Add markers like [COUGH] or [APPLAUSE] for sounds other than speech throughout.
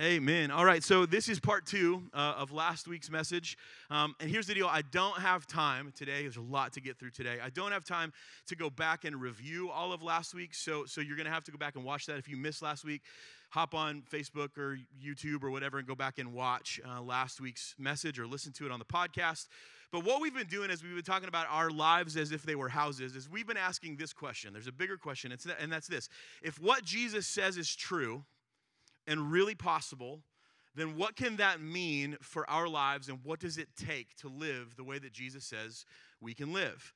Amen. All right, so this is part two uh, of last week's message. Um, and here's the deal I don't have time today. There's a lot to get through today. I don't have time to go back and review all of last week. So, so you're going to have to go back and watch that. If you missed last week, hop on Facebook or YouTube or whatever and go back and watch uh, last week's message or listen to it on the podcast. But what we've been doing is we've been talking about our lives as if they were houses, is we've been asking this question. There's a bigger question, and that's this. If what Jesus says is true, and really possible, then what can that mean for our lives and what does it take to live the way that Jesus says we can live?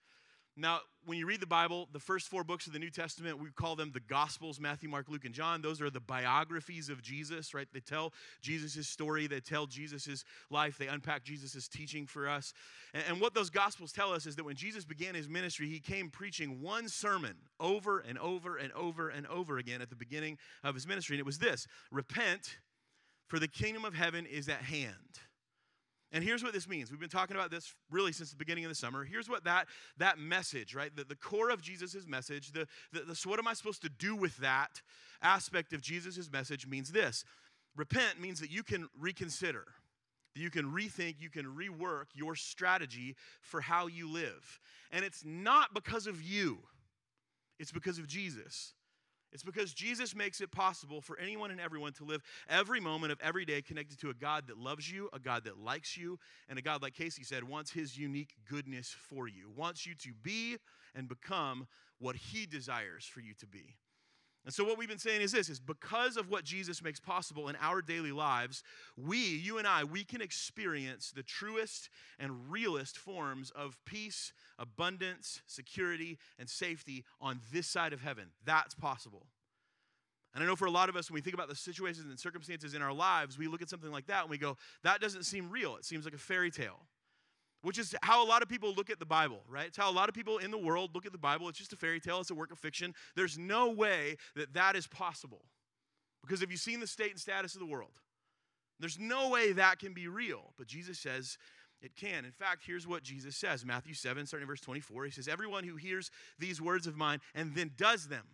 Now, when you read the Bible, the first four books of the New Testament, we call them the Gospels Matthew, Mark, Luke, and John. Those are the biographies of Jesus, right? They tell Jesus' story, they tell Jesus' life, they unpack Jesus' teaching for us. And, and what those Gospels tell us is that when Jesus began his ministry, he came preaching one sermon over and over and over and over again at the beginning of his ministry. And it was this Repent, for the kingdom of heaven is at hand. And here's what this means. We've been talking about this really since the beginning of the summer. Here's what that, that message, right? The, the core of Jesus' message, the, the, the, so what am I supposed to do with that aspect of Jesus' message means this. Repent means that you can reconsider, that you can rethink, you can rework your strategy for how you live. And it's not because of you, it's because of Jesus. It's because Jesus makes it possible for anyone and everyone to live every moment of every day connected to a God that loves you, a God that likes you, and a God, like Casey said, wants his unique goodness for you, wants you to be and become what he desires for you to be. And so what we've been saying is this is because of what Jesus makes possible in our daily lives, we, you and I, we can experience the truest and realest forms of peace, abundance, security, and safety on this side of heaven. That's possible. And I know for a lot of us, when we think about the situations and circumstances in our lives, we look at something like that and we go, that doesn't seem real. It seems like a fairy tale which is how a lot of people look at the Bible, right? It's how a lot of people in the world look at the Bible. It's just a fairy tale, it's a work of fiction. There's no way that that is possible. Because have you seen the state and status of the world? There's no way that can be real. But Jesus says it can. In fact, here's what Jesus says Matthew 7, starting in verse 24. He says, Everyone who hears these words of mine and then does them,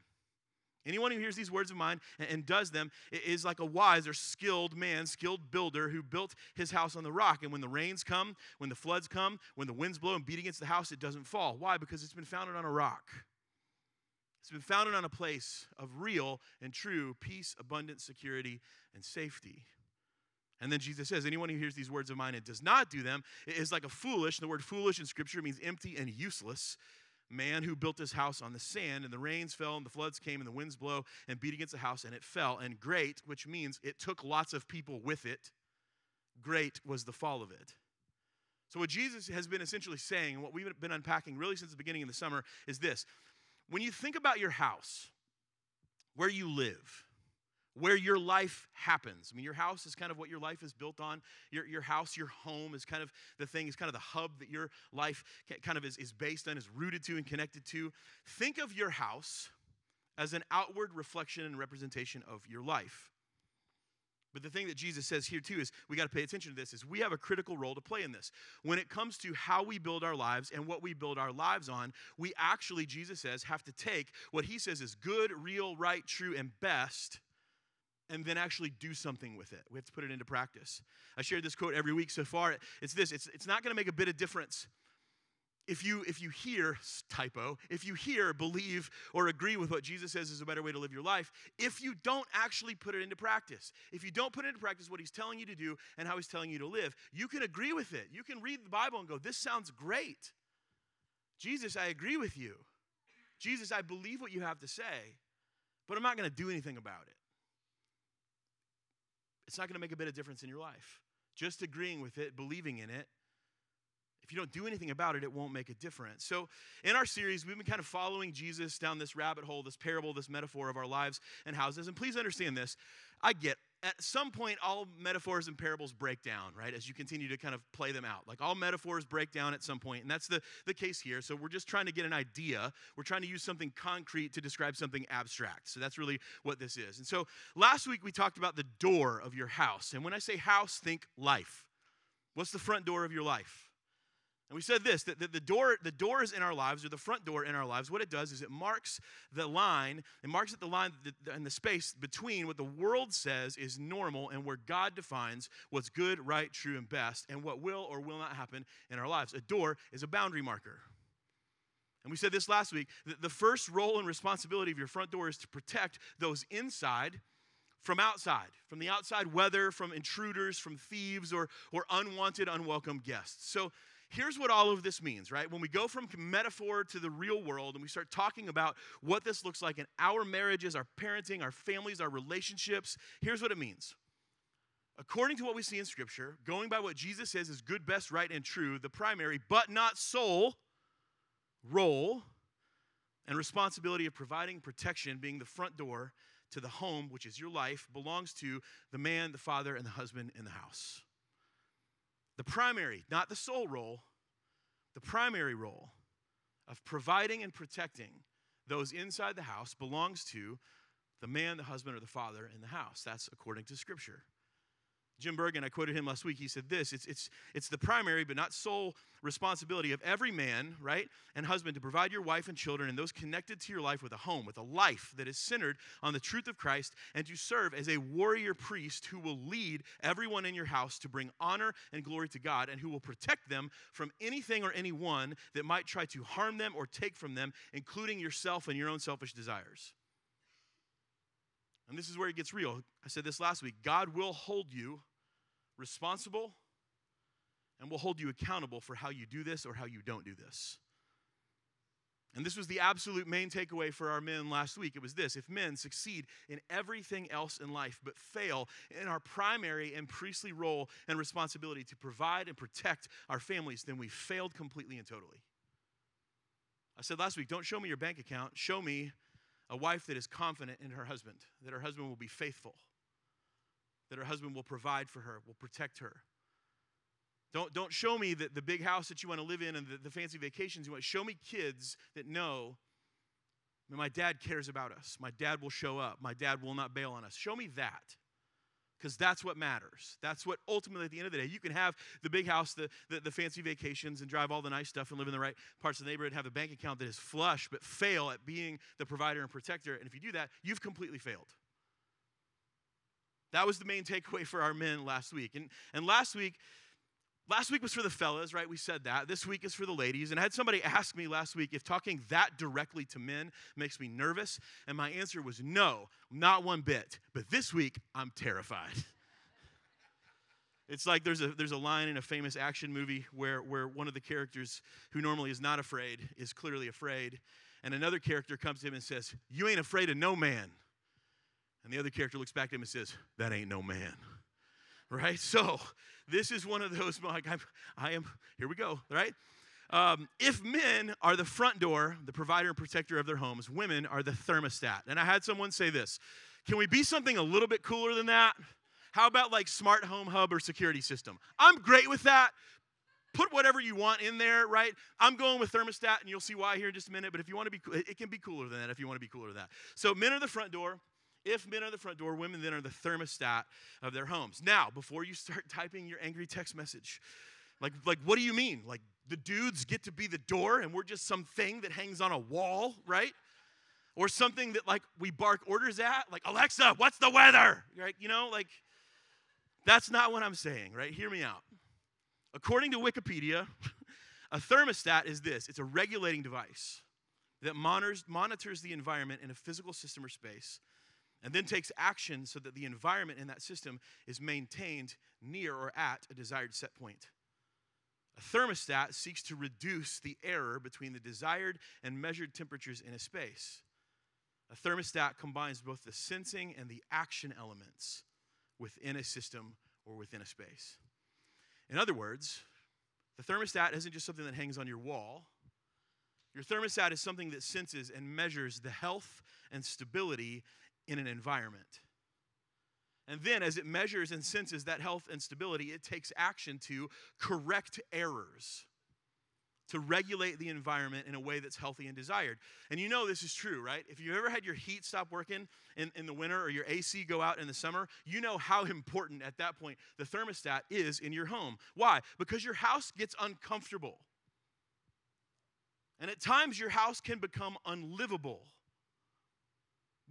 Anyone who hears these words of mine and, does them is like a wise or skilled man, skilled builder who built his house on the rock. And when the rains come, when the floods come, when the winds blow and beat against the house, it doesn't fall. Why? Because it's been founded on a rock. It's been founded on a place of real and true peace, abundance, security, and safety. And then Jesus says, Anyone who hears these words of mine and does not do them is like a foolish. The word foolish in Scripture means empty and useless man who built his house on the sand, and the rains fell, and the floods came, and the winds blow and beat against the house, and it fell. And great, which means it took lots of people with it, great was the fall of it. So, what Jesus has been essentially saying, and what we've been unpacking really since the beginning of the summer, is this when you think about your house, where you live, where your life happens. I mean, your house is kind of what your life is built on. Your, your house, your home is kind of the thing, is kind of the hub that your life kind of is, is based on, is rooted to, and connected to. Think of your house as an outward reflection and representation of your life. But the thing that Jesus says here too is we got to pay attention to this is we have a critical role to play in this. When it comes to how we build our lives and what we build our lives on, we actually Jesus says have to take what he says is good, real, right, true and best and then actually do something with it. We have to put it into practice. I shared this quote every week so far. It's this it's, it's not going to make a bit of difference if you if you hear typo if you hear believe or agree with what jesus says is a better way to live your life if you don't actually put it into practice if you don't put into practice what he's telling you to do and how he's telling you to live you can agree with it you can read the bible and go this sounds great jesus i agree with you jesus i believe what you have to say but i'm not going to do anything about it it's not going to make a bit of difference in your life. Just agreeing with it, believing in it, if you don't do anything about it, it won't make a difference. So, in our series, we've been kind of following Jesus down this rabbit hole, this parable, this metaphor of our lives and houses. And please understand this I get at some point all metaphors and parables break down right as you continue to kind of play them out. Like all metaphors break down at some point and that's the, the case here. So we're just trying to get an idea. We're trying to use something concrete to describe something abstract. So that's really what this is. And so last week we talked about the door of your house. And when i say house think life. What's the front door of your life And we said this that the, door, the doors in our lives, or the front door in our lives, what it does is it marks the line, it marks the line and the space between what the world says is normal and where God defines what's good, right, true, and best, and what will or will not happen in our lives. A door is a boundary marker. And we said this last week that the first role and responsibility of your front door is to protect those inside from outside, from the outside weather, from intruders, from thieves, or, or unwanted, unwelcome guests. So here's what all of this means, right? When we go from metaphor to the real world and we start talking about what this looks like in our marriages, our parenting, our families, our relationships, here's what it means. According to what we see in Scripture, going by what Jesus says is good, best, right, and true, the primary, but not sole, role and responsibility of providing protection, being the front door to the home, which is your life, belongs to the man, the father, and the husband in the house. The primary, not the sole role, the primary role of providing and protecting those inside the house belongs to the man, the husband, or the father in the house. That's according to Scripture. Jim Burgen, I quoted him last week, he said this it's, it's, it's the primary but not sole responsibility of every man, right, and husband to provide your wife and children and those connected to your life with a home, with a life that is centered on the truth of Christ, and to serve as a warrior priest who will lead everyone in your house to bring honor and glory to God and who will protect them from anything or anyone that might try to harm them or take from them, including yourself and your own selfish desires. And this is where it gets real. I said this last week God will hold you responsible and we'll hold you accountable for how you do this or how you don't do this. And this was the absolute main takeaway for our men last week. It was this if men succeed in everything else in life but fail in our primary and priestly role and responsibility to provide and protect our families, then we failed completely and totally. I said last week, don't show me your bank account, show me a wife that is confident in her husband, that her husband will be faithful, that her husband will provide for her, will protect her. Don't, don't show me the, the big house that you want to live in and the, the fancy vacations you want. Show me kids that know my dad cares about us. My dad will show up. My dad will not bail on us. Show me that. Because that's what matters. That's what ultimately, at the end of the day, you can have the big house, the, the, the, fancy vacations, and drive all the nice stuff and live in the right parts of the neighborhood, have a bank account that is flush, but fail at being the provider and protector. And if you do that, you've completely failed. That was the main takeaway for our men last week. And, and last week, last week was for the fellas, right? We said that. This week is for the ladies. And I had somebody [LAUGHS] ask me last week if talking that directly to men makes me nervous. And my answer was no, not one bit. But this week, I'm terrified. [LAUGHS] It's like there's a, there's a line in a famous action movie where, where one of the characters who normally is not afraid is clearly afraid. And another character comes to him and says, You ain't afraid of no man. And the other character looks back at him and says, That ain't no man. Right? So, this is one of those, [LAUGHS] like, I'm, I am, here we go, right? Um, if men are the front door, the provider and protector of their homes, women are the thermostat. And I had someone say this Can we be something a little bit cooler than that? How about like smart home hub or security system? I'm great with that. Put whatever you want in there, right? I'm going with thermostat, and you'll see why here in just a minute. But if you want to be, it can be cooler than that if you want to be cooler than that. So men are the front door, if men are the front door, women then are the thermostat of their homes. Now, before you start [LAUGHS] typing your angry text message, like, like what do you mean? Like the dudes get to be the door and we're just some thing that hangs on a wall, right? Or something that like we bark orders at, like Alexa, what's the weather? Right? You know, like that's not what I'm saying, right? Hear me out. According to Wikipedia, [LAUGHS] a thermostat is this it's a regulating device that monitors, monitors the environment in a physical system or space and then takes action so that the environment in that system is maintained near or at a desired set point. A thermostat seeks to reduce the error between the desired and measured temperatures in a space. A thermostat combines both the sensing and the action elements within a system or within a space. In other words, the thermostat isn't just something that hangs on your wall. Your thermostat is something that senses and measures the health and stability in an environment. And then, as it measures and senses that health and stability, it takes action to correct errors, to regulate the environment in a way that's healthy and desired. And you know this is true, right? If you've ever had your heat stop working in, in the winter or your AC go out in the summer, you know how [LAUGHS] important at that point the thermostat is in your home. Why? Because your house gets uncomfortable. And at times, your house can become unlivable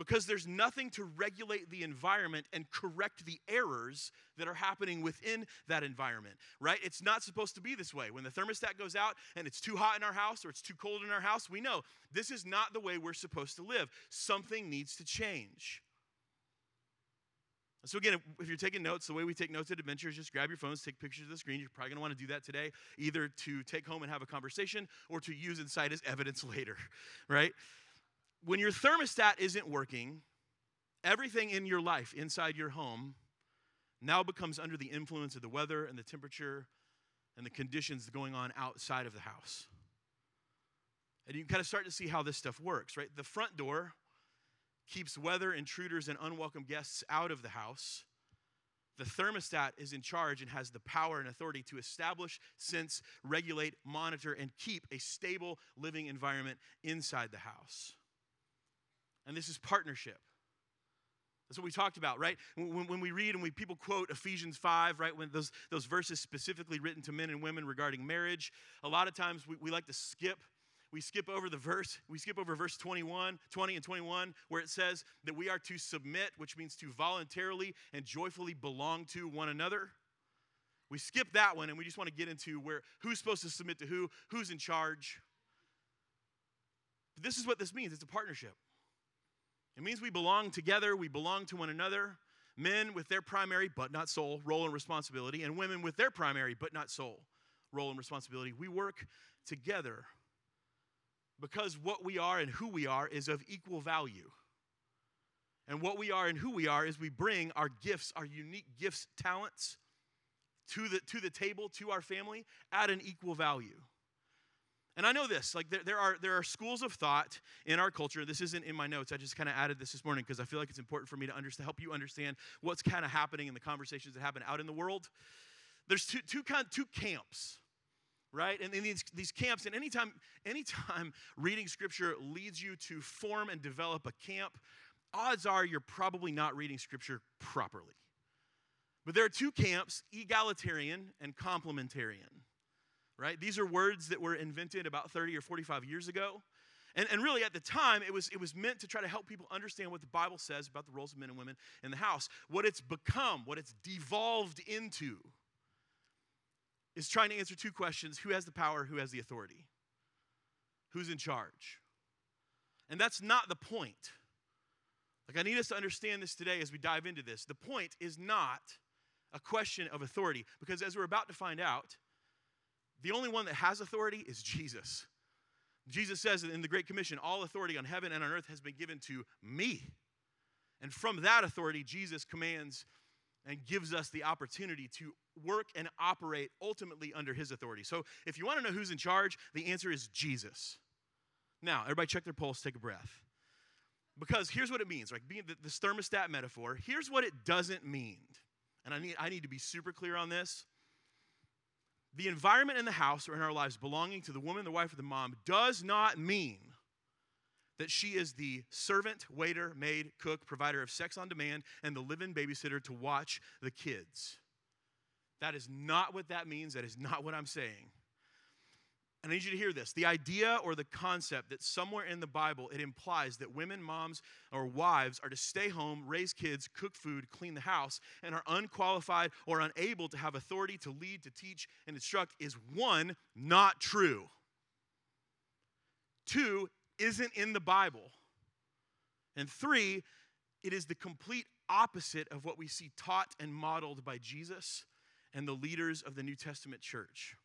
because there's nothing to regulate the environment and correct the errors that are happening within that environment, right? It's not supposed to be this way. When the thermostat goes out and it's too hot in our house or it's too cold in our house, we know this is not the way we're supposed to live. Something needs to change. So, again, if you're taking notes, the way we take notes at Adventure is just grab your phones, take pictures of the screen. You're probably going to want to do that today, either to take home and have a conversation or to use inside as evidence [LAUGHS] later, right? When your thermostat isn't working, everything in your life inside your home now becomes under the influence of the weather and the temperature and the conditions going on outside of the house. And you can kind of start to see how this stuff works, right? The front door keeps weather, intruders, and unwelcome guests out of the house. The thermostat is in charge and has the power and authority to establish, sense, regulate, monitor, and keep a stable living environment inside the house. And this is partnership. That's what we talked about, right? When, when we read and we people quote Ephesians 5, right? When those, those verses specifically written to men and women regarding marriage, a lot of times we, we like to skip we skip over the verse, we skip over verse 21, 20 and 21, where it says that we are to submit, which means to voluntarily and joyfully belong to one another. We skip that one and we just want to get into where who's supposed to submit to who, who's in charge. But this is what this means it's a partnership. It means we belong together, we belong to one another. Men with their primary, but not sole, role and responsibility, and women with their primary, but not sole, role and responsibility. We work together because what we are and who we are is of equal value. And what we are and who we are is we bring our gifts, our unique gifts, talents to the, to the table, to our family at an equal value. And I know this, like there, there, are, there are schools of thought in our culture. This isn't in my notes. I just kind of added this this morning because I feel like it's important for me to understand, help you understand what's kind of happening in the conversations that happen out in the world. There's two, two, kind, two camps right? And in these, these camps, and anytime, anytime [LAUGHS] reading scripture leads you to form and develop a camp, odds are you're probably not reading scripture properly. But there are two camps egalitarian and complementarian, right? These are words that were invented about 30 or 45 years ago. And, and really, at the time, it was, it was meant to try to help people understand what the Bible says about the roles of men and women in the house, what it's become, what it's devolved into is trying to answer two questions who has the power, who has the authority? Who's in charge? And that's not the point. Like, I need us to understand this today as we dive into this. The point is not a question of authority, because as we're about to find out, the only one that has authority is Jesus. Jesus says in the Great Commission, All authority on heaven and on earth has been given to me. And from that authority, Jesus commands and gives us the opportunity to work and operate ultimately under his authority. So, if you want to know who's in charge, the answer is Jesus. Now, everybody check their pulse, take a breath. Because here's what it means, like being this thermostat metaphor, here's what it doesn't mean. And I need, I need to be super clear on this. The environment in the house or in our lives belonging to the woman, the wife, or the mom does not mean that she is the servant, waiter, maid, cook, provider of sex on demand, and the live in babysitter to watch the kids. That is not what that means. That is not what I'm saying. And I need you to hear this. The idea or the concept that somewhere in the Bible it implies that women, moms, or wives are to stay home, raise kids, cook food, clean the house, and are unqualified or unable to have authority to lead, to teach, and instruct is one, not true. Two, isn't in the Bible. And three, it is the complete opposite of what we see taught and modeled by Jesus and the leaders of the New Testament church.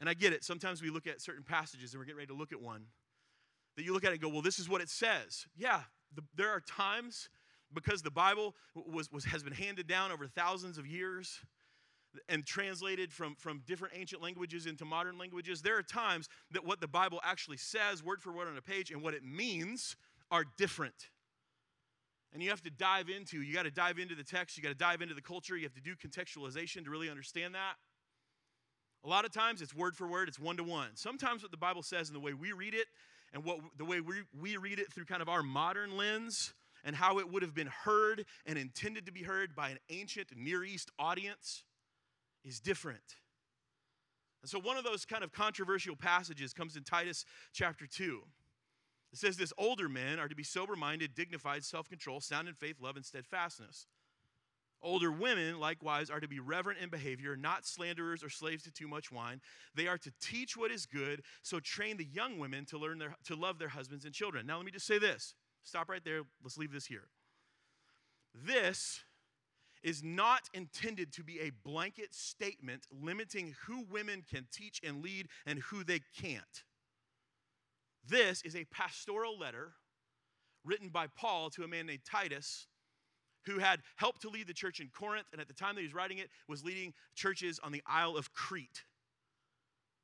And I get it. Sometimes we look at certain passages and we're getting ready to look at one that you look at it and go, well, this is what it says. Yeah, the, there are times because the Bible was, was, has been handed down over thousands of years and translated from, from different ancient languages into modern languages, there are times that what the Bible actually says, word for word on a page, and what it means are different. And you have to dive into, you got to dive into the text, you got to dive into the culture, you have to do contextualization to really understand that. A lot of times it's word for word, it's one to one. Sometimes what the Bible says and the way we read it, and what the way we, we read it through kind of our modern lens, and how it would have been heard and intended to be heard by an ancient Near East audience is different. And so, one of those kind of controversial passages comes in Titus chapter 2. It says this older men are to be sober minded, dignified, self control, sound in faith, love, and steadfastness. Older women, likewise, are to be reverent in behavior, not slanderers or slaves to too much wine. They are to teach what is good, so train the young women to learn their, to love their husbands and children. Now, let me just say this. Stop right there. Let's leave this here. This is not intended to be a blanket statement limiting who women can teach and lead and who they can't. This is a pastoral letter written by Paul to a man named Titus who had helped to lead the church in Corinth, and at the time that he was writing it, was leading churches on the Isle of Crete.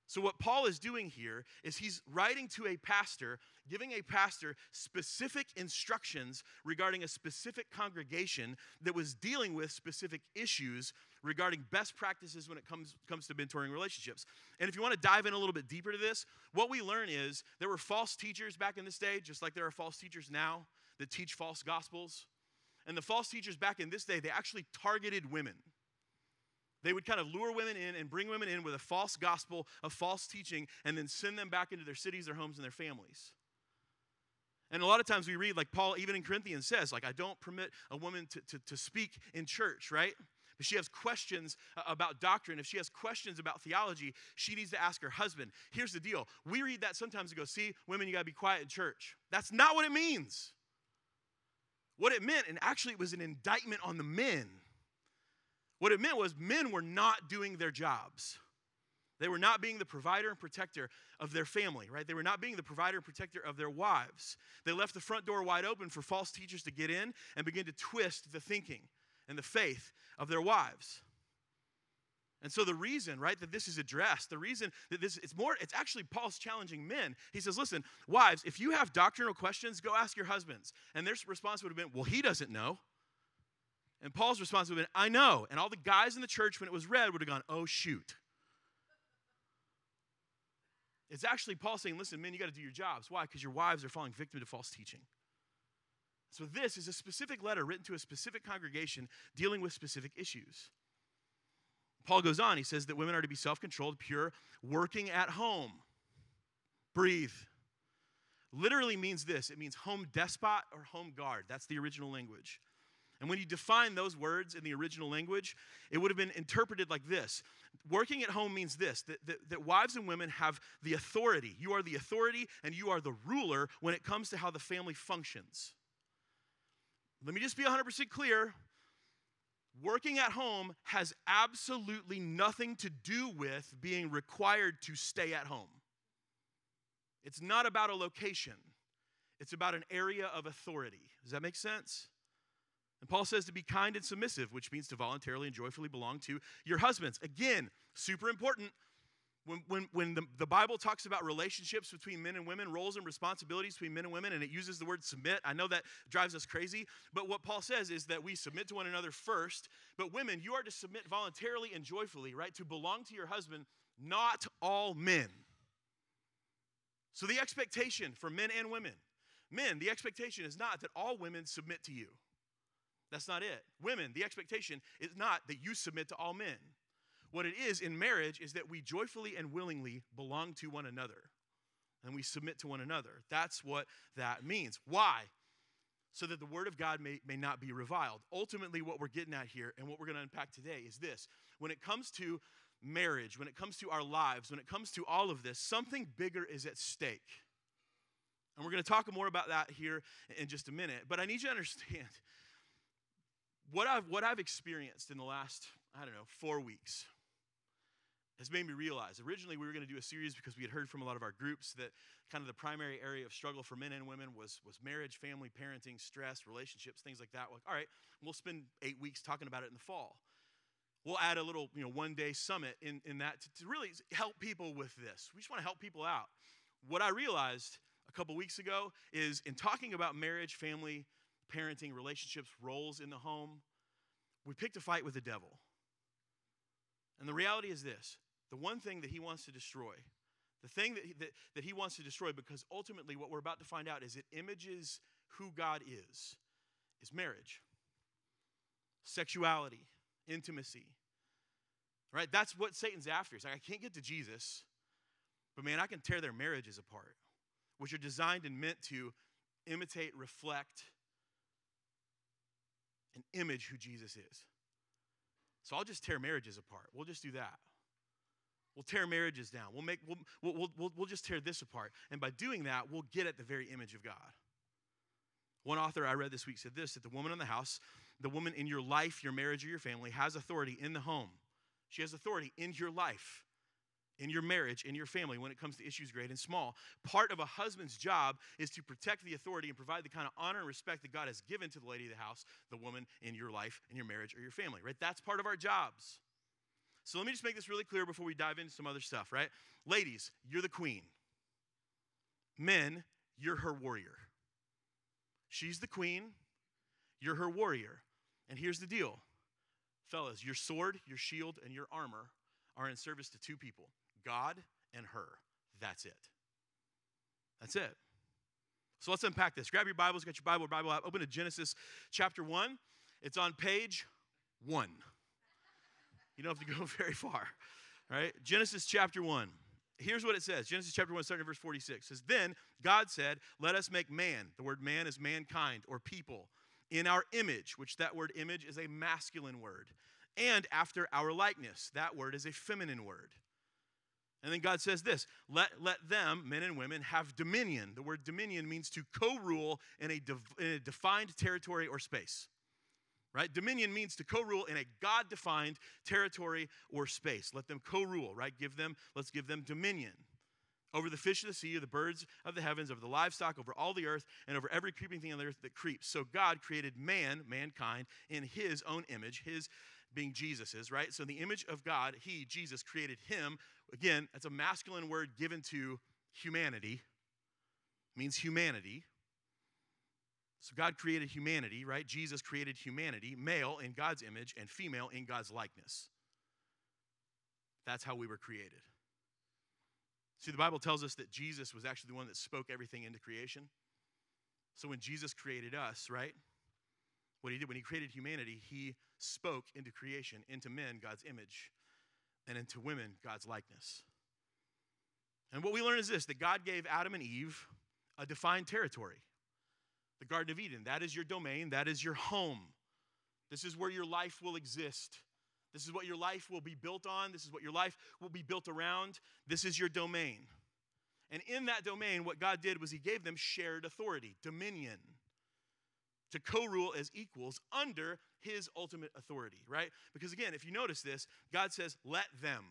So, what Paul is doing here is he's writing to a pastor, giving a pastor specific instructions regarding a specific congregation that was dealing with specific issues regarding best practices when it comes, comes to mentoring relationships. And if you want to dive in a little bit deeper to this, what we learn is there were false teachers back in this day, just like there are false teachers now that teach false gospels. And the false teachers back in this day, they actually targeted women. They would kind of lure women in and bring women in with a false gospel, a false teaching, and then send them back into their cities, their homes, and their families. And a lot of times we read, like Paul, even in Corinthians, says, like, I don't permit a woman to, to, to speak in church, right? If she has questions uh, about doctrine, if she has questions about theology, she needs to ask her husband. Here's the deal we read that sometimes and go, see, women, you got to be quiet in church. That's not what it means. What it meant, and actually it was an indictment on the men. What it meant was men were not doing their jobs. They were not being the provider and protector of their family, right? They were not being the provider and protector of their wives. They left the front door wide open for false teachers to get in and begin to twist the thinking and the faith of their wives. And so the reason, right, that this is addressed, the reason that this it's more it's actually Paul's challenging men. He says, "Listen, wives, if you have doctrinal questions, go ask your husbands." And their response would have been, "Well, he doesn't know." And Paul's response would have been, "I know." And all the guys in the church when it was read would have gone, "Oh shoot." It's actually Paul saying, "Listen, men, you got to do your jobs. Why? Because your wives are falling victim to false teaching." So this is a specific letter written to a specific congregation dealing with specific issues. Paul goes on, he says that women are to be self controlled, pure, working at home. Breathe. Literally means this it means home despot or home guard. That's the original language. And when you define those words in the original language, it would have been interpreted like this Working at home means this that, that, that, wives and women have the authority. You are the authority and you are the ruler when it comes to how the family functions. Let me just be 100% clear working at home has absolutely nothing to do with being required to stay at home. It's not about a location, it's about an area of authority. Does that make sense? And Paul says to be kind and submissive, which means to voluntarily and joyfully belong to your husbands. Again, super important. When, when, when the, the Bible talks about relationships between men and women, roles and responsibilities between men and women, and it uses the word submit, I know that drives us crazy. But what Paul says is that we submit to one another first. But women, you are to submit voluntarily and joyfully, right? To belong to your husband, not all men. So the expectation for men and women men, the expectation is not that all women submit to you. That's not it. Women, the expectation is not that you submit to all men. What it is in marriage is that we joyfully and willingly belong to one another and we submit to one another. That's what that means. Why? So that the word of God may, may not be reviled. Ultimately, what we're getting at here and what we're going to unpack today is this when it comes to marriage, when it comes to our lives, when it comes to all of this, something bigger is at stake. And we're going to talk more about that here in just a minute. But I need you to understand [LAUGHS] what I've, what I've experienced in the last, I don't know, four weeks has made me realize. Originally, we were going to do a series because we had heard from a lot of our groups that kind of the primary area of struggle for men and women was, was marriage, family, parenting, stress, relationships, things like that. Like, all right, we'll spend eight weeks talking about it in the fall. We'll add a little, you know, one day summit in, in that to, to really help people with this. We just want to help people out. What I realized a couple weeks ago is in talking about marriage, family, parenting, relationships, roles in the home, we picked a fight with the devil. And the reality is this the one thing that he wants to destroy, the thing that he, that, that he wants to destroy, because ultimately what we're about to find out is it images who God is, is marriage, sexuality, intimacy. Right? That's what Satan's after. He's like, I can't get to Jesus, but man, I can tear their marriages apart, which are designed and meant to imitate, reflect, and image who Jesus is. So I'll just tear marriages apart. We'll just do that. We'll tear marriages down. We'll make we'll, we'll, we'll, we'll just tear this apart. And by doing that, we'll get at the very image of God. One author I read this week said this that the woman in the house, the woman in your life, your marriage, or your family has authority in the home. She has authority in your life, in your marriage, in your family when it comes to issues great and small. Part of a husband's job is to protect the authority and provide the kind of honor and respect that God has given to the lady of the house, the woman in your life, in your marriage, or your family, right? That's part of our jobs. So let me just make this really clear before we dive into some other stuff, right? Ladies, you're the queen. Men, you're her warrior. She's the queen, you're her warrior. And here's the deal fellas, your sword, your shield, and your armor are in service to two people God and her. That's it. That's it. So let's unpack this. Grab your Bibles, got your Bible Bible app, open to Genesis chapter 1. It's on page 1. You don't have to go [LAUGHS] very far. right? Genesis chapter 1. Here's what it says Genesis chapter 1, starting in verse 46 says, Then God said, Let us make man. The word man is mankind or people in our image, which that word image is a masculine word, and after our likeness. That word is a feminine word. And then God says this let, let them, men and women, have dominion. The word dominion means to co rule in, in a defined territory or space right? Dominion means to co-rule in a God-defined territory or space. Let them co-rule, right? Give them, let's give them dominion over the fish of the sea, the birds of the heavens, over the livestock, over all the earth, and over every creeping thing on the earth that creeps. So God created man, mankind, in his own image, his being Jesus's, right? So the image of God, he, Jesus, created him. Again, that's a masculine word given to humanity, means humanity, so God created humanity, right? Jesus created humanity, male in God's image and female in God's likeness. That's how we were created. See, the Bible tells us that Jesus was actually the one that spoke everything into creation. So when Jesus created us, right? What he did when he created humanity, he spoke into creation, into men, God's image, and into women, God's likeness. And what we learn is this that God gave Adam and Eve a defined territory the Garden of Eden. That is your domain, that is your home. This is where your life will exist. This is what your life will be built on. This is what your life will be built around. This is your domain. And in that domain, what God did was He gave them shared authority, dominion, to co rule as equals under His ultimate authority, right? Because again, if you notice this, God says, let them.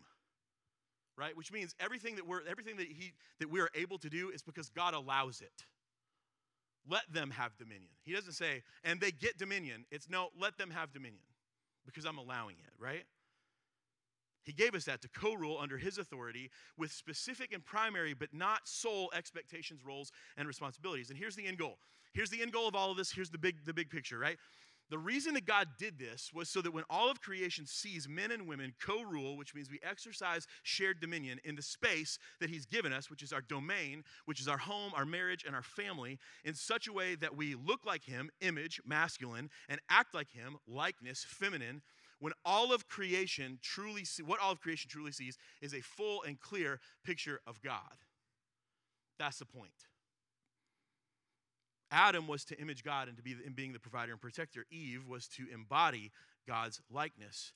Right? Which means everything that we're everything that he that we are able to do is because God allows it. Let them have dominion. He doesn't say, and they get dominion. It's no, let them have dominion because I'm allowing it, right? He gave us that to co rule under His authority with specific and primary, but not sole expectations, roles, and responsibilities. And here's the end goal. Here's the end goal of all of this. Here's the big, the big picture, right? The reason that God did this was so that when all of creation sees men and women co rule, which means we exercise shared dominion in the space that He's given us, which is our domain, which is our home, our marriage, and our family, in such a way that we look like Him, image, masculine, and act like Him, likeness, feminine. When all of creation truly see, what all of creation truly sees is a full and clear picture of God. That's the point. Adam was to image God and to be in being the provider and protector. Eve was to embody God's likeness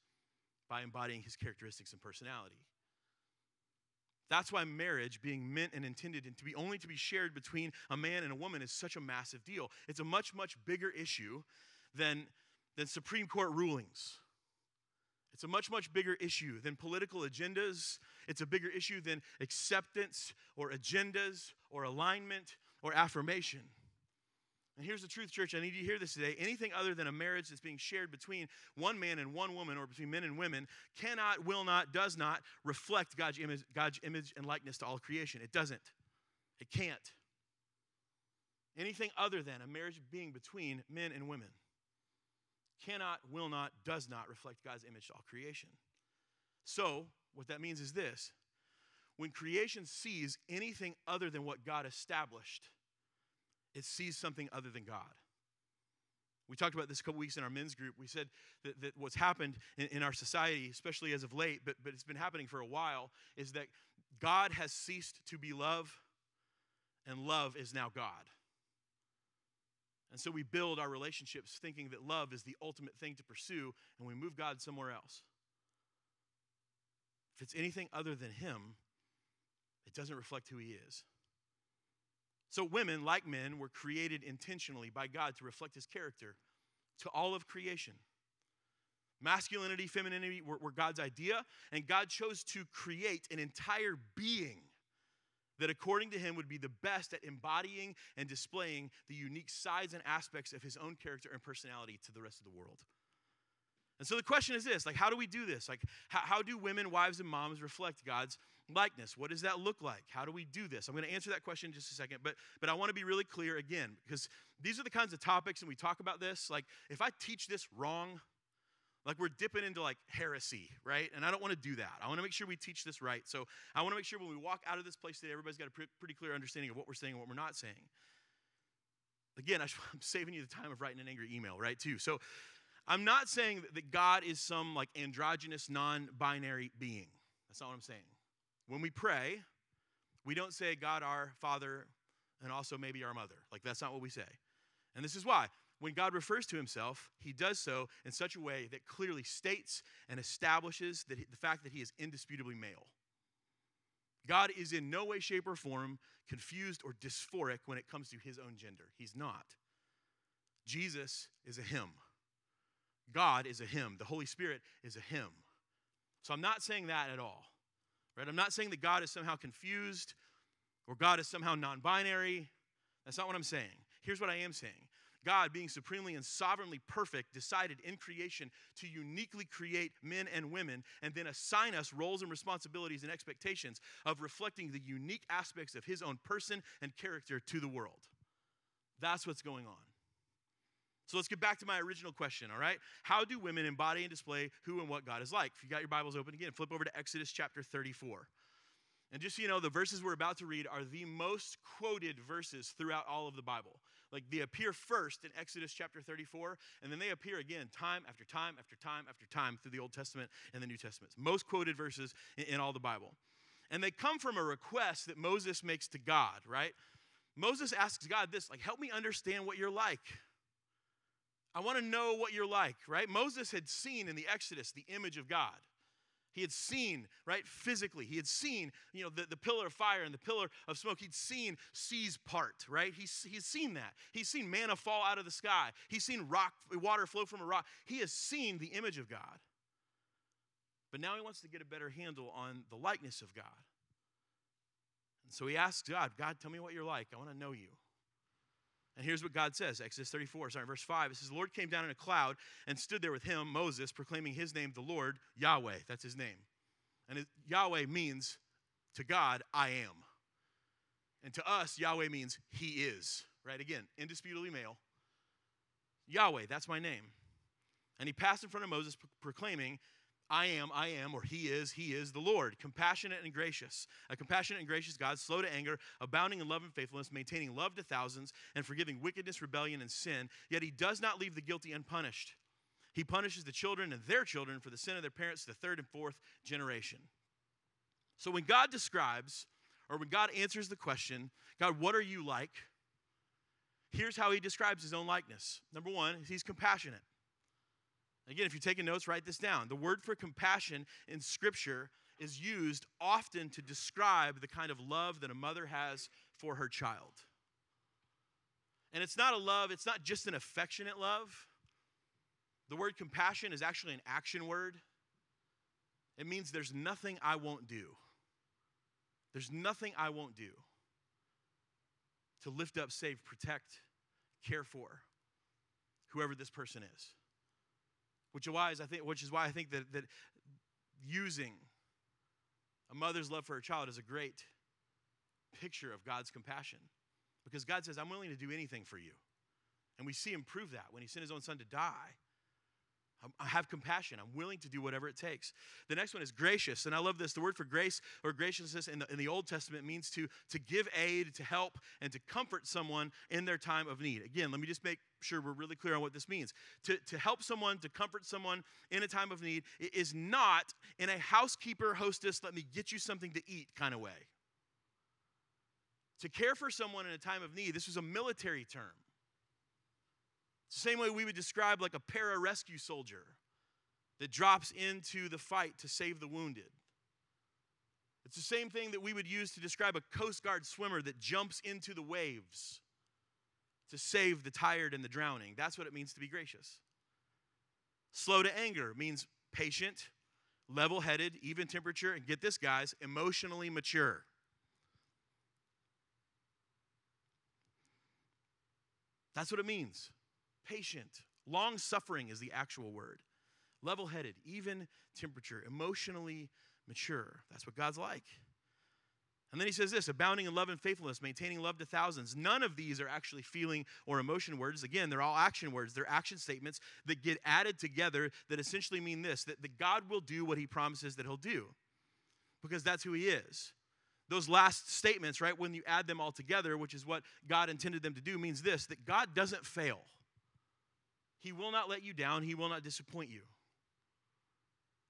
by embodying his characteristics and personality. That's why marriage, being meant and intended and to be only to be shared between a man and a woman, is such a massive deal. It's a much, much bigger issue than, than Supreme Court rulings. It's a much, much bigger issue than political agendas. It's a bigger issue than acceptance or agendas or alignment or affirmation. And here's the truth, church. I need you to hear this today. Anything other than a marriage that's being shared between one man and one woman or between men and women cannot, will not, does not reflect God's image, God's image and likeness to all creation. It doesn't. It can't. Anything other than a marriage being between men and women cannot, will not, does not reflect God's image to all creation. So, what that means is this when creation sees anything other than what God established, it sees something other than God. We talked about this a couple weeks in our men's group. We said that, that what's happened in, in our society, especially as of late, but, but it's been happening for a while, is that God has ceased to be love, and love is now God. And so we build our relationships thinking that love is the ultimate thing to pursue, and we move God somewhere else. If it's anything other than Him, it doesn't reflect who He is. So, women, like men, were created intentionally by God to reflect His character to all of creation. Masculinity, femininity were, were God's idea, and God chose to create an entire being that, according to Him, would be the best at embodying and displaying the unique sides and aspects of His own character and personality to the rest of the world. And so the question is this like, how do we do this? Like, how, how do women, wives, and moms reflect God's likeness? What does that look like? How do we do this? I'm going to answer that question in just a second, but, but I want to be really clear again, because these are the kinds of topics, and we talk about this. Like, if I teach this wrong, like we're dipping into like heresy, right? And I don't want to do that. I want to make sure we teach this right. So I want to make sure when we walk out of this place today, everybody's got a pretty clear understanding of what we're saying and what we're not saying. Again, [LAUGHS] I'm saving you the time of writing an angry email, right? Too. So I'm not saying that God is some like androgynous, non binary being. That's not what I'm saying. When we pray, we don't say God our Father and also maybe our mother. Like, that's not what we say. And this is why. When God refers to himself, he does so in such a way that clearly states and establishes that he, the fact that he is indisputably male. God is in no way, shape, or form confused or dysphoric when it comes to his own gender. He's not. Jesus is a him. God is a him. The Holy Spirit is a him. So I'm not saying that at all. Right? I'm not saying that God is somehow confused or God is somehow non binary. That's not what I'm saying. Here's what I am saying God, being supremely and sovereignly perfect, decided in creation to uniquely create men and women and then assign us roles and responsibilities and expectations of reflecting the unique aspects of his own person and character to the world. That's what's going on. So let's get back to my original question, all right? How do women embody and display who and what God is like? If you got your Bibles open again, flip over to Exodus chapter 34. And just so you know, the verses we're about to read are the most quoted verses throughout all of the Bible. Like they appear first in Exodus chapter 34, and then they appear again time after time after time after time through the Old Testament and the New Testament. Most quoted verses in, in all the Bible. And they come from a request that Moses makes to God, right? Moses asks God this, like, help me understand what you're like. I want to know what you're like, right? Moses had seen in the Exodus the image of God. He had seen, right, physically. He had seen, you know, the, the pillar of fire and the pillar of smoke. He'd seen seas part, right? He's, he's seen that. He's seen manna fall out of the sky. He's seen rock, water flow from a rock. He has seen the image of God. But now he wants to get a better handle on the likeness of God. And so he asks God, God, tell me what you're like. I want to know you. And here's what God says Exodus 34, sorry, verse 5. It says, The Lord came down in a cloud and stood there with him, Moses, proclaiming his name, the Lord, Yahweh. That's his name. And Yahweh means to God, I am. And to us, Yahweh means he is, right? Again, indisputably male. Yahweh, that's my name. And he passed in front of Moses, proclaiming, I am, I am, or He is, He is the Lord, compassionate and gracious. A compassionate and gracious God, slow to anger, abounding in love and faithfulness, maintaining love to thousands, and forgiving wickedness, rebellion, and sin. Yet He does not leave the guilty unpunished. He punishes the children and their children for the sin of their parents to the third and fourth generation. So when God describes, or when God answers the question, God, what are you like? Here's how He describes His own likeness. Number one, He's compassionate. Again, if you're taking notes, write this down. The word for compassion in Scripture is used often to describe the kind of love that a mother has for her child. And it's not a love, it's not just an affectionate love. The word compassion is actually an action word. It means there's nothing I won't do. There's nothing I won't do to lift up, save, protect, care for whoever this person is. Which is why I think, which is why I think that, that using a mother's love for her child is a great picture of God's compassion. Because God says, I'm willing to do anything for you. And we see him prove that when he sent his own son to die. I have compassion. I'm willing to do whatever it takes. The next one is gracious. And I love this. The word for grace or graciousness in the, in the Old Testament means to, to give aid, to help, and to comfort someone in their time of need. Again, let me just make sure we're really clear on what this means. To, to help someone, to comfort someone in a time of need is not in a housekeeper, hostess, let me get you something to eat kind of way. To care for someone in a time of need, this was a military term. The same way we would describe like a pararescue soldier that drops into the fight to save the wounded. It's the same thing that we would use to describe a Coast Guard swimmer that jumps into the waves to save the tired and the drowning. That's what it means to be gracious. Slow to anger means patient, level headed, even temperature, and get this, guys, emotionally mature. That's what it means patient. Long suffering is the actual word. Level headed, even temperature, emotionally mature. That's what God's like. And then he says this abounding in love and faithfulness, maintaining love to thousands. None of these are actually feeling or emotion words. Again, they're all action words. They're action statements that get added together that essentially mean this that, that God will do what he promises that he'll do because that's who he is. Those last statements, right, when you add them all together, which is what God intended them to do, means this that God doesn't fail. He will not let you down, He will not disappoint you.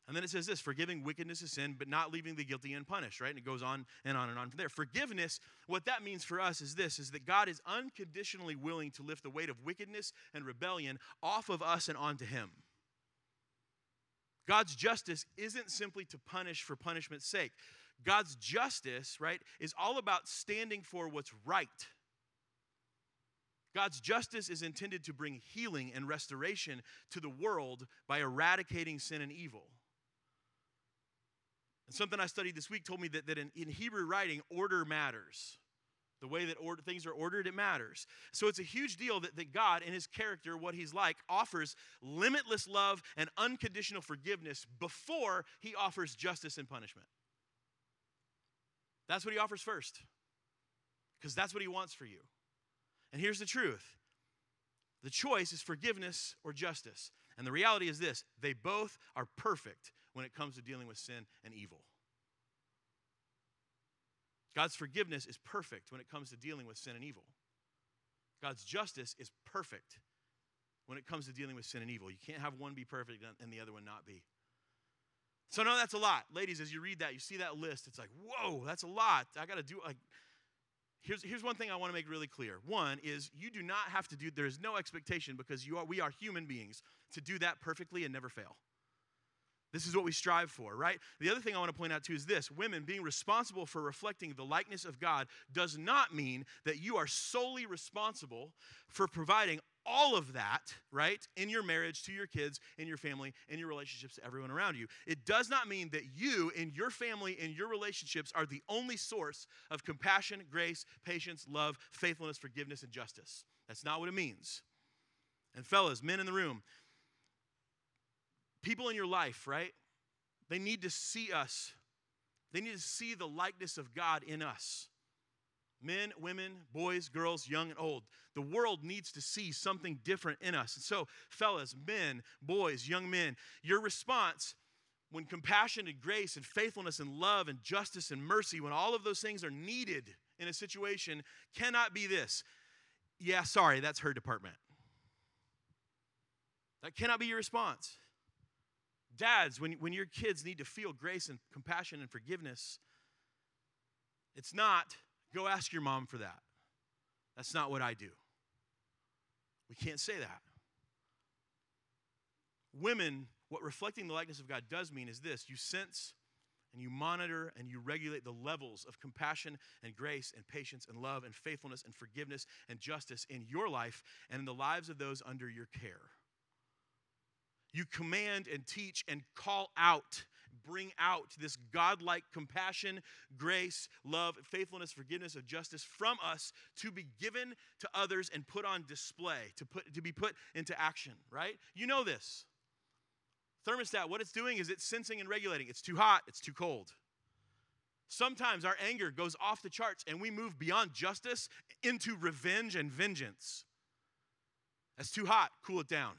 And then it says this forgiving wickedness is sin, but not leaving the guilty unpunished, right? And it goes on and on and on from there. Forgiveness, what that means for us is this is that God is unconditionally willing to lift the weight of wickedness and rebellion off of us and onto Him. God's justice isn't simply to punish for punishment's sake. God's justice, right, is all about standing for what's right God's justice is intended to bring healing and restoration to the world by eradicating sin and evil. And something I studied this week told me that, that in, in Hebrew writing, order matters. The way that order, things are ordered, it matters. So it's a huge deal that, that God, in his character, what he's like, offers limitless love and unconditional forgiveness before he offers justice and punishment. That's what he offers first, because that's what he wants for you. And here's the truth the choice is forgiveness or justice. And the reality is this they both are perfect when it comes to dealing with sin and evil. God's forgiveness is perfect when it comes to dealing with sin and evil. God's justice is perfect when it comes to dealing with sin and evil. You can't have one be perfect and the other one not be. So, no, that's a lot. Ladies, as you read that, you see that list, it's like, whoa, that's a lot. I got to do, like, Here's, here's one thing I want to make really clear. One is you do not have to do, there is no expectation because you are, we are human beings to do that perfectly and never fail. This is what we strive for, right? The other thing I want to point out too is this women being responsible for reflecting the likeness of God does not mean that you are solely responsible for providing all of that, right, in your marriage, to your kids, in your family, in your relationships to everyone around you. It does not mean that you, in your family, in your relationships, are the only source of compassion, grace, patience, love, faithfulness, forgiveness, and justice. That's not what it means. And, fellas, men in the room, people in your life, right, they need to see us, they need to see the likeness of God in us. Men, women, boys, girls, young and old. The world needs to see something different in us. And so, fellas, men, boys, young men, your response when compassion and grace and faithfulness and love and justice and mercy, when all of those things are needed in a situation, cannot be this. Yeah, sorry, that's her department. That cannot be your response. Dads, when, when your kids need to feel grace and compassion and forgiveness, it's not Go ask your mom for that. That's not what I do. We can't say that. Women, what reflecting the likeness of God does mean is this you sense and you monitor and you regulate the levels of compassion and grace and patience and love and faithfulness and forgiveness and justice in your life and in the lives of those under your care. You command and teach and call out bring out this godlike compassion, grace, love, faithfulness, forgiveness, of justice from us to be given to others and put on display, to, put, to be put into action, right? You know this. Thermostat, what it's doing is it's sensing and regulating. It's too hot, it's too cold. Sometimes our anger goes off the charts and we move beyond justice into revenge and vengeance. That's too hot, cool it down.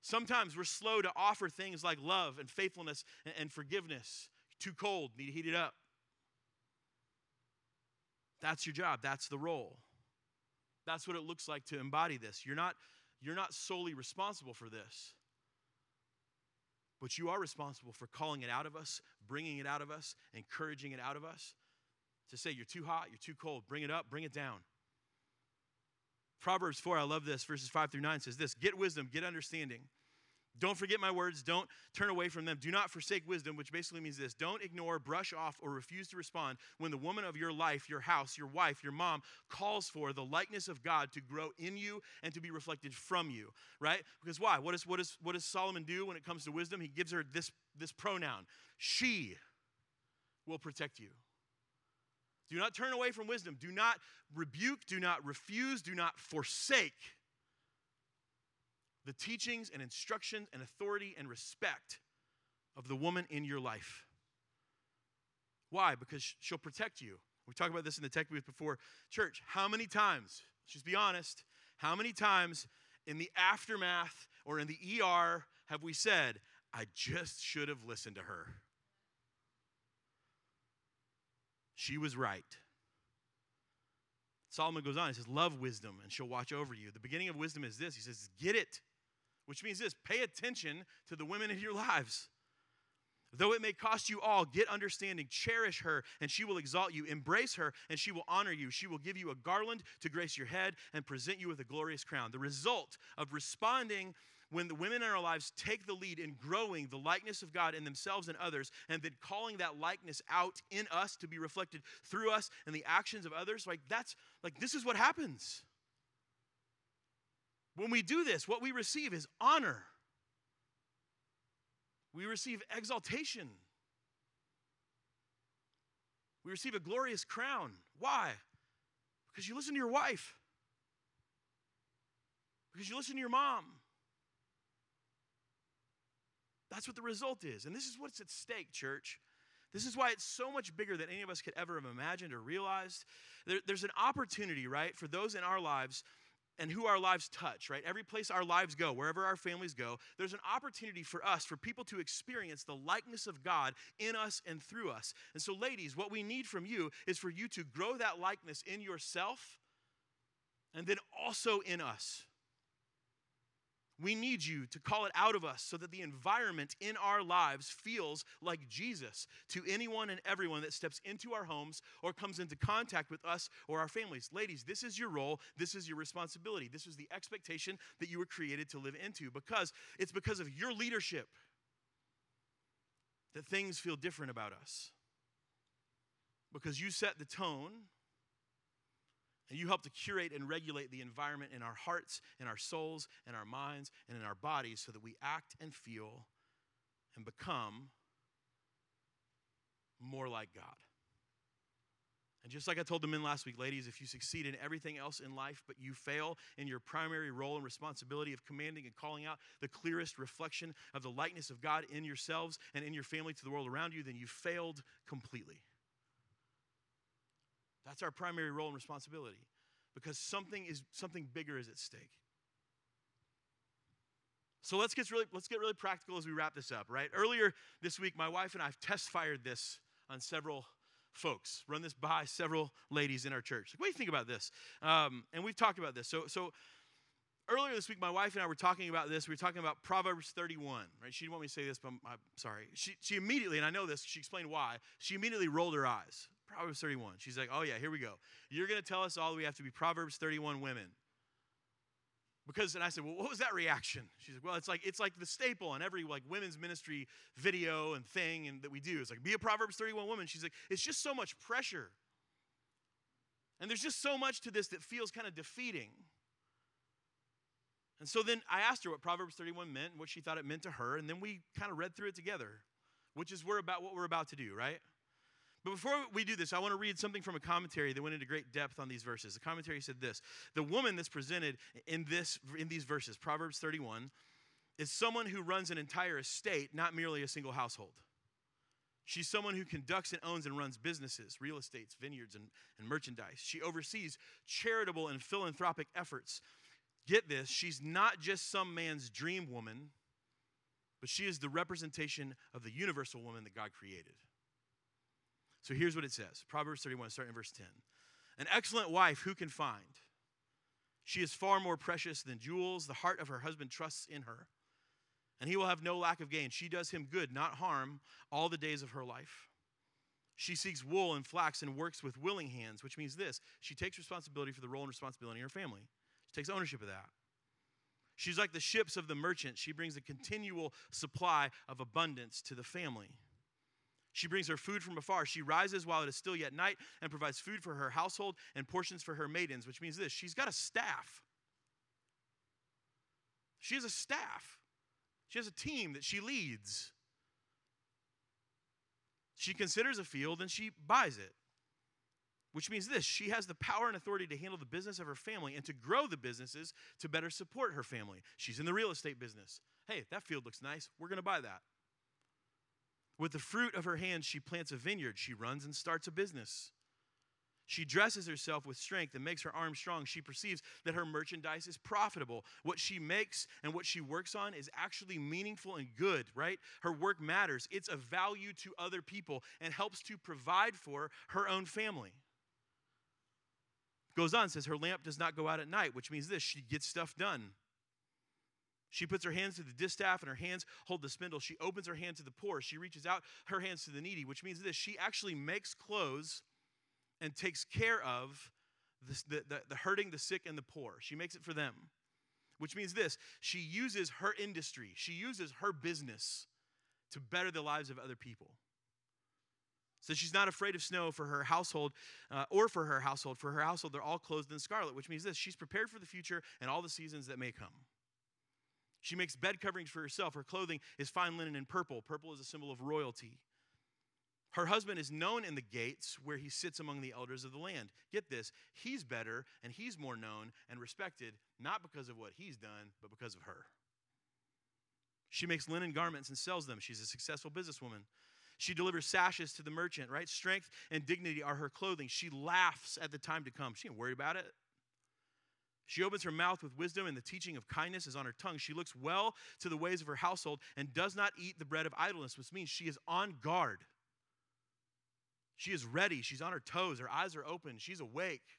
Sometimes we're slow to offer things like love and faithfulness and, and forgiveness. Too cold, need to heat it up. That's your job, that's the role. That's what it looks like to embody this. You're not, you're not solely responsible for this, but you are responsible for calling it out of us, bringing it out of us, encouraging it out of us. To say, you're too hot, you're too cold, bring it up, bring it down. Proverbs 4, I love this, verses 5 through 9 says this Get wisdom, get understanding. Don't forget my words. Don't turn away from them. Do not forsake wisdom, which basically means this don't ignore, brush off, or refuse to respond when the woman of your life, your house, your wife, your mom calls for the likeness of God to grow in you and to be reflected from you, right? Because why? What, is, what, is, what does Solomon do when it comes to wisdom? He gives her this, this pronoun She will protect you. Do not turn away from wisdom. Do not rebuke, do not refuse, do not forsake the teachings and instructions and authority and respect of the woman in your life. Why? Because she'll protect you. We talked about this in the tech booth before. Church, how many times, let's just be honest, how many times in the aftermath or in the ER have we said, I just should have listened to her? She was right. Solomon goes on, he says, Love wisdom, and she'll watch over you. The beginning of wisdom is this He says, Get it which means this pay attention to the women in your lives. Though it may cost you all, get understanding, cherish her, and she will exalt you. Embrace her, and she will honor you. She will give you a garland to grace your head and present you with a glorious crown. The result of responding when the women in our lives take the lead in growing the likeness of God in themselves and others, and then calling that likeness out in us to be reflected through us and the actions of others, like that's like this is what happens. When we do this, what we receive is honor. We receive exaltation. We receive a glorious crown. Why? Because you listen to your wife. Because you listen to your mom. That's what the result is. And this is what's at stake, church. This is why it's so much bigger than any of us could ever have imagined or realized. There, there's an opportunity, right, for those in our lives and who our lives touch, right? Every place our lives go, wherever our families go, there's an opportunity for us, for people to experience the likeness of God in us and through us. And so, ladies, what we need from you is for you to grow that likeness in yourself and then also in us. We need you to call it out of us so that the environment in our lives feels like Jesus to anyone and everyone that steps into our homes or comes into contact with us or our families. Ladies, this is your role. This is your responsibility. This is the expectation that you were created to live into because it's because of your leadership that things feel different about us. Because you set the tone and you help to curate and regulate the environment in our hearts, in our souls, in our minds, and in our bodies so that we act and feel and become more like God. And just like I told the men last week, ladies, if you succeed in everything else in life, but you fail in your primary role and responsibility of commanding and calling out the clearest reflection of the likeness of God in yourselves and in your family to the world around you, then you failed completely. That's our primary role and responsibility because something is something bigger is at stake. So let's get really let's get really practical as we wrap this up, right? Earlier this week, my wife and I have test fired this on several folks, run this by several ladies in our church. Like, what do you think about this? Um, and we've talked about this. So so earlier this week, my wife and I were talking about this. We were talking about Proverbs 31, right? She didn't want me to say this, but I'm, I'm sorry. She, she immediately, and I know this, she explained why, she immediately rolled her eyes. Proverbs 31. She's like, oh, yeah, here we go. You're going to tell us all we have to be Proverbs 31 women. Because, and I said, well, what was that reaction? She's like, well, it's like it's like the staple on every like women's ministry video and thing and that we do. It's like be a Proverbs 31 woman. She's like, it's just so much pressure. And there's just so much to this that feels kind of defeating. And so then I asked her what Proverbs 31 meant what she thought it meant to her, and then we kind of read through it together, which is we're about what we're about to do, right? But before we do this, I want to read something from a commentary that went into great depth on these verses. The commentary said this The woman that's presented in, this, in these verses, Proverbs 31, is someone who runs an entire estate, not merely a single household. She's someone who conducts and owns and runs businesses, real estates, vineyards, and, and merchandise. She oversees charitable and philanthropic efforts Get this, she's not just some man's dream woman, but she is the representation of the universal woman that God created. So here's what it says Proverbs 31, starting in verse 10. An excellent wife, who can find? She is far more precious than jewels. The heart of her husband trusts in her, and he will have no lack of gain. She does him good, not harm, all the days of her life. She seeks wool and flax and works with willing hands, which means this she takes responsibility for the role and responsibility in her family. She takes ownership of that. She's like the ships of the merchant. She brings a continual supply of abundance to the family. She brings her food from afar. She rises while it is still yet night and provides food for her household and portions for her maidens, which means this she's got a staff. She has a staff, she has a team that she leads. She considers a field and she buys it. Which means this she has the power and authority to handle the business of her family and to grow the businesses to better support her family. She's in the real estate business. Hey, that field looks nice. We're going to buy that. With the fruit of her hands, she plants a vineyard. She runs and starts a business. She dresses herself with strength and makes her arms strong. She perceives that her merchandise is profitable. What she makes and what she works on is actually meaningful and good, right? Her work matters. It's of value to other people and helps to provide for her own family. Goes on, says her lamp does not go out at night, which means this she gets stuff done. She puts her hands to the distaff and her hands hold the spindle. She opens her hand to the poor. She reaches out her hands to the needy, which means this she actually makes clothes and takes care of the, the, the, hurting, the sick, and the poor. She makes it for them, which means this she uses her industry, she uses her business to better the lives of other people. So she's not afraid of snow for her household uh, or for her household. For her household, they're all clothed in scarlet, which means this she's prepared for the future and all the seasons that may come. She makes bed coverings for herself. Her clothing is fine linen and purple. Purple is a symbol of royalty. Her husband is known in the gates where he sits among the elders of the land. Get this, he's better and he's more known and respected, not because of what he's done, but because of her. She makes linen garments and sells them. She's a successful businesswoman. She delivers sashes to the merchant, right? Strength and dignity are her clothing. She laughs at the time to come. She ain't worried about it. She opens her mouth with wisdom, and the teaching of kindness is on her tongue. She looks well to the ways of her household and does not eat the bread of idleness, which means she is on guard. She is ready. She's on her toes. Her eyes are open. She's awake.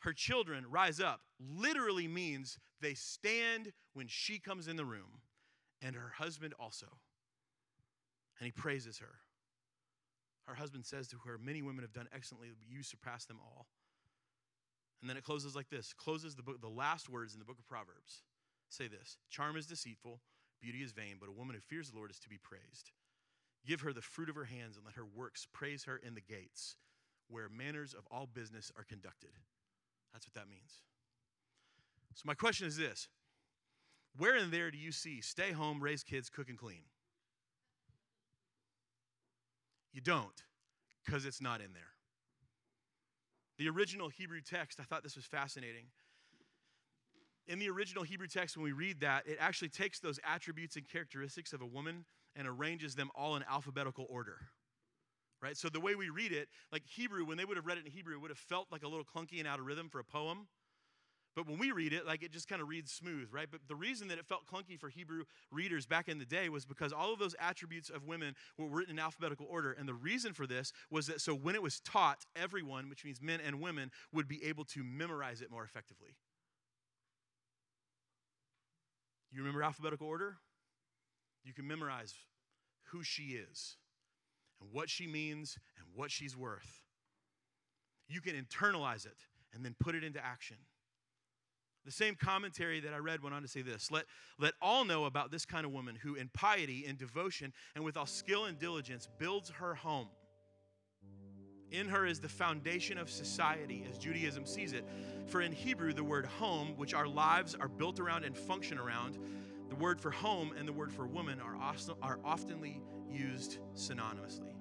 Her children rise up literally means they stand when she comes in the room, and her husband also. And he praises her. Her husband says to her, Many women have done excellently, but you surpass them all. And then it closes like this closes the book, the last words in the book of Proverbs say this Charm is deceitful, beauty is vain, but a woman who fears the Lord is to be praised. Give her the fruit of her hands and let her works praise her in the gates where manners of all business are conducted. That's what that means. So, my question is this Where in there do you see stay home, raise kids, cook, and clean? You don't, because it's not in there. The original Hebrew text, I thought this was fascinating. In the original Hebrew text, when we read that, it actually takes those attributes and characteristics of a woman and arranges them all in alphabetical order. Right? So the way we read it, like Hebrew, when they would have read it in Hebrew, it would have felt like a little clunky and out of rhythm for a poem. But when we read it, like it just kind of reads smooth, right? But the reason that it felt clunky for Hebrew readers back in the day was because all of those attributes of women were written in alphabetical order. And the reason for this was that so when it was taught, everyone, which means men and women, would be able to memorize it more effectively. You remember alphabetical order? You can memorize who she is and what she means and what she's worth. You can internalize it and then put it into action. The same commentary that I read went on to say this let, let all know about this kind of woman who, in piety and devotion and with all skill and diligence, builds her home. In her is the foundation of society as Judaism sees it. For in Hebrew, the word home, which our lives are built around and function around, the word for home and the word for woman are, also, are oftenly used synonymously.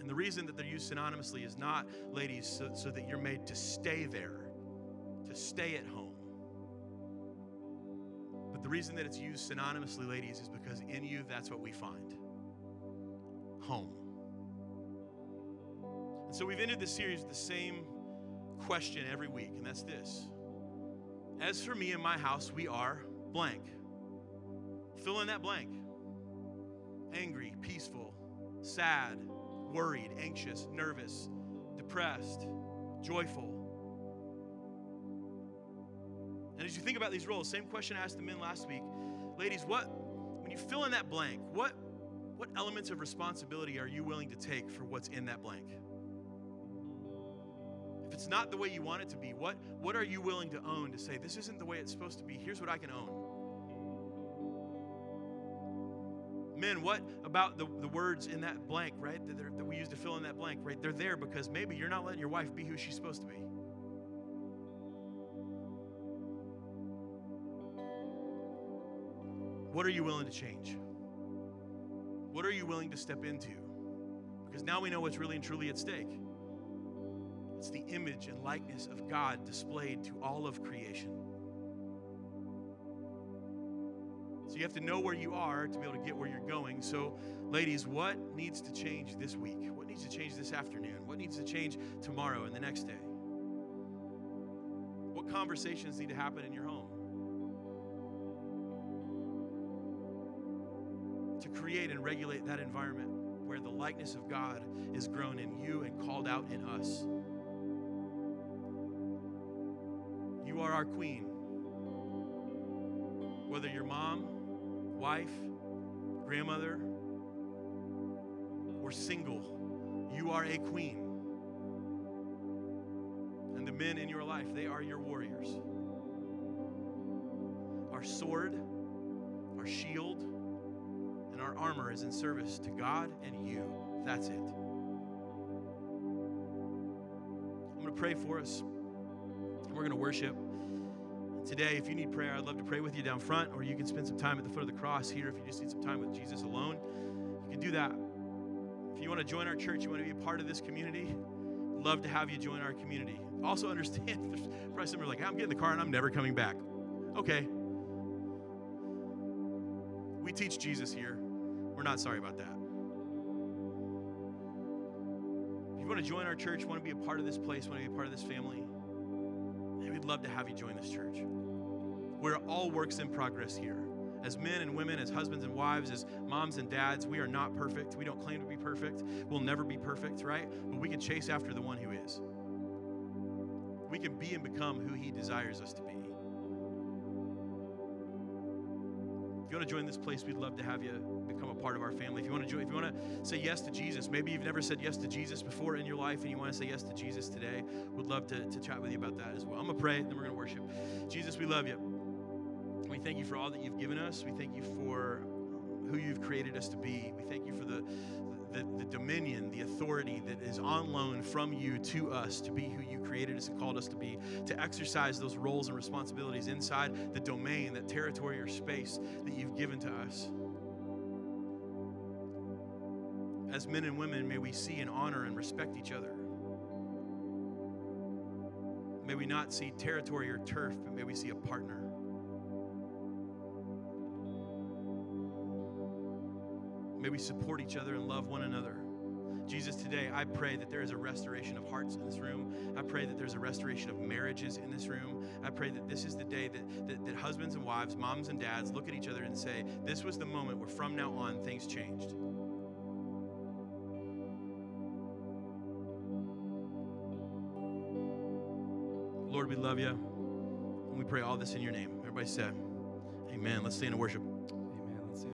And the reason that they're used synonymously is not, ladies, so, so that you're made to stay there to stay at home. But the reason that it's used synonymously, ladies, is because in you, that's what we find home. And so we've ended this series with the same question every week, and that's this As for me and my house, we are blank. Fill in that blank angry, peaceful, sad, worried, anxious, nervous, depressed, joyful. And as you think about these roles, same question I asked the men last week. Ladies, what when you fill in that blank, what what elements of responsibility are you willing to take for what's in that blank? If it's not the way you want it to be, what, what are you willing to own to say, this isn't the way it's supposed to be? Here's what I can own. Men, what about the, the words in that blank, right, that, that we use to fill in that blank, right? They're there because maybe you're not letting your wife be who she's supposed to be. What are you willing to change? What are you willing to step into? Because now we know what's really and truly at stake. It's the image and likeness of God displayed to all of creation. So you have to know where you are to be able to get where you're going. So, ladies, what needs to change this week? What needs to change this afternoon? What needs to change tomorrow and the next day? What conversations need to happen in your home? Create and regulate that environment where the likeness of God is grown in you and called out in us. You are our queen. Whether you're mom, wife, grandmother, or single, you are a queen. And the men in your life, they are your warriors. Our sword, our shield, our armor is in service to God and you. That's it. I'm going to pray for us. We're going to worship. Today, if you need prayer, I'd love to pray with you down front, or you can spend some time at the foot of the cross here if you just need some time with Jesus alone. You can do that. If you want to join our church, you want to be a part of this community, love to have you join our community. Also, [LAUGHS] understand there's probably some are like, I'm getting the car and I'm never coming back. Okay. We teach Jesus here. We're not sorry about that. If you want to join our church, want to be a part of this place, want to be a part of this family, we'd love to have you join this church. We're all works in progress here. As men and women, as husbands and wives, as moms and dads, we are not perfect. We don't claim to be perfect. We'll never be perfect, right? But we can chase after the one who is. We can be and become who he desires us to be. If you want to join this place, we'd love to have you become a part of our family. If you want to if you want to say yes to Jesus, maybe you've never said yes to Jesus before in your life and you want to say yes to Jesus today, we'd love to, to chat with you about that as well. I'm going to pray, then we're going to worship. Jesus, we love you. We thank you for all that you've given us. We thank you for who you've created us to be. We thank you for the, the, the, dominion, the authority that is on loan from you to us to be who you created us and called us to be, to exercise those roles and responsibilities inside the domain, that territory or space that you've given to us. As men and women, may we see and honor and respect each other. May we not see territory or turf, but may we see a partner. May we support each other and love one another. Jesus, today I pray that there is a restoration of hearts in this room. I pray that there's a restoration of marriages in this room. I pray that this is the day that, that, that husbands and wives, moms and dads look at each other and say, This was the moment where from now on things changed. Lord, we love you. And we pray all this in your name. Everybody said, Amen. Let's stand and worship.